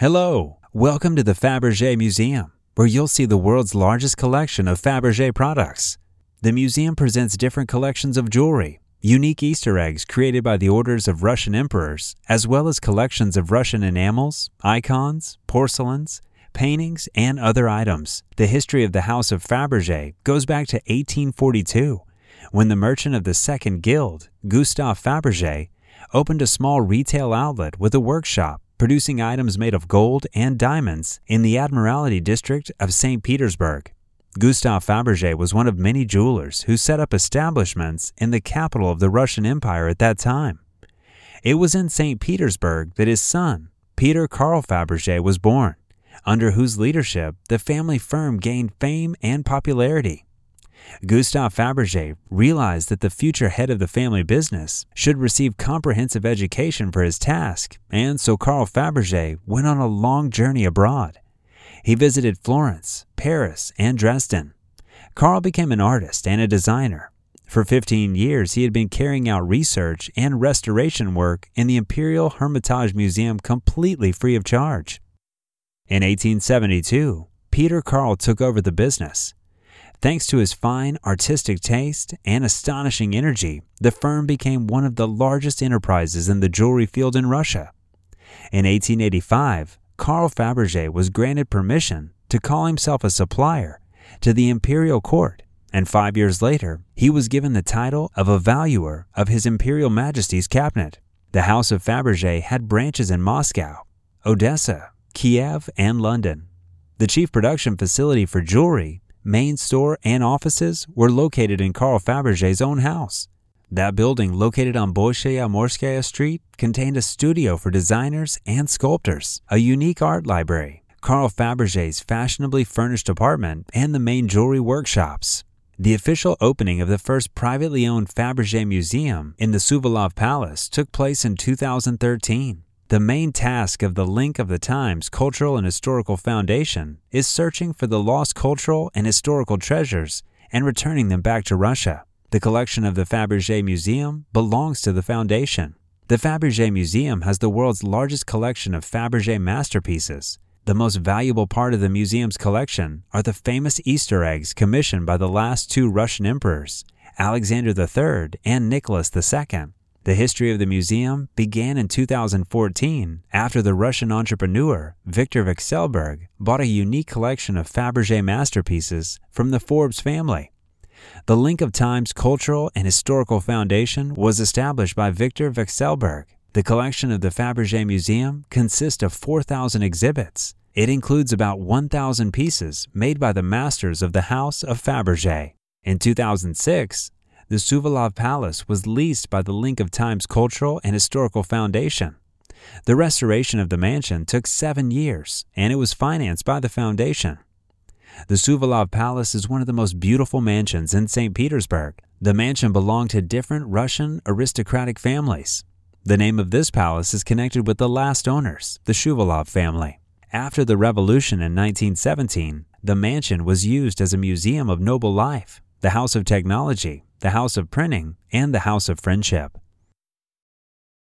Hello, welcome to the Fabergé Museum, where you'll see the world's largest collection of Fabergé products. The museum presents different collections of jewelry, unique Easter eggs created by the orders of Russian emperors, as well as collections of Russian enamels, icons, porcelains, paintings, and other items. The history of the House of Fabergé goes back to 1842, when the merchant of the Second Guild, Gustave Fabergé, opened a small retail outlet with a workshop producing items made of gold and diamonds in the Admiralty district of St. Petersburg. Gustave Fabergé was one of many jewelers who set up establishments in the capital of the Russian Empire at that time. It was in St. Petersburg that his son, Peter Carl Fabergé, was born, under whose leadership the family firm gained fame and popularity. Gustave Fabergé realized that the future head of the family business should receive comprehensive education for his task, and so Carl Fabergé went on a long journey abroad. He visited Florence, Paris, and Dresden. Carl became an artist and a designer. For 15 years, he had been carrying out research and restoration work in the Imperial Hermitage Museum completely free of charge. In 1872, Peter Carl took over the business. Thanks to his fine artistic taste and astonishing energy, the firm became one of the largest enterprises in the jewelry field in Russia. In 1885, Carl Fabergé was granted permission to call himself a supplier to the imperial court, and five years later, he was given the title of a valuer of His Imperial Majesty's cabinet. The House of Fabergé had branches in Moscow, Odessa, Kiev, and London. The chief production facility for jewelry main store, and offices were located in Carl Fabergé's own house. That building, located on Bolshaya Morskaya Street, contained a studio for designers and sculptors, a unique art library, Carl Fabergé's fashionably furnished apartment, and the main jewelry workshops. The official opening of the first privately owned Fabergé Museum in the Shuvalov Palace took place in 2013. The main task of the Link of the Times Cultural and Historical Foundation is searching for the lost cultural and historical treasures and returning them back to Russia. The collection of the Fabergé Museum belongs to the foundation. The Fabergé Museum has the world's largest collection of Fabergé masterpieces. The most valuable part of the museum's collection are the famous Easter eggs commissioned by the last two Russian emperors, Alexander III and Nicholas II. The history of the museum began in 2014 after the Russian entrepreneur Viktor Vekselberg bought a unique collection of Fabergé masterpieces from the Forbes family. The Link of Times Cultural and Historical Foundation was established by Viktor Vekselberg. The collection of the Fabergé Museum consists of 4,000 exhibits. It includes about 1,000 pieces made by the masters of the House of Fabergé. In 2006, the Shuvalov Palace was leased by the Link of Times Cultural and Historical Foundation. The restoration of the mansion took seven years, and it was financed by the foundation. The Shuvalov Palace is one of the most beautiful mansions in St. Petersburg. The mansion belonged to different Russian aristocratic families. The name of this palace is connected with the last owners, the Shuvalov family. After the revolution in 1917, the mansion was used as a museum of noble life, the House of Technology, the House of Printing, and the House of Friendship.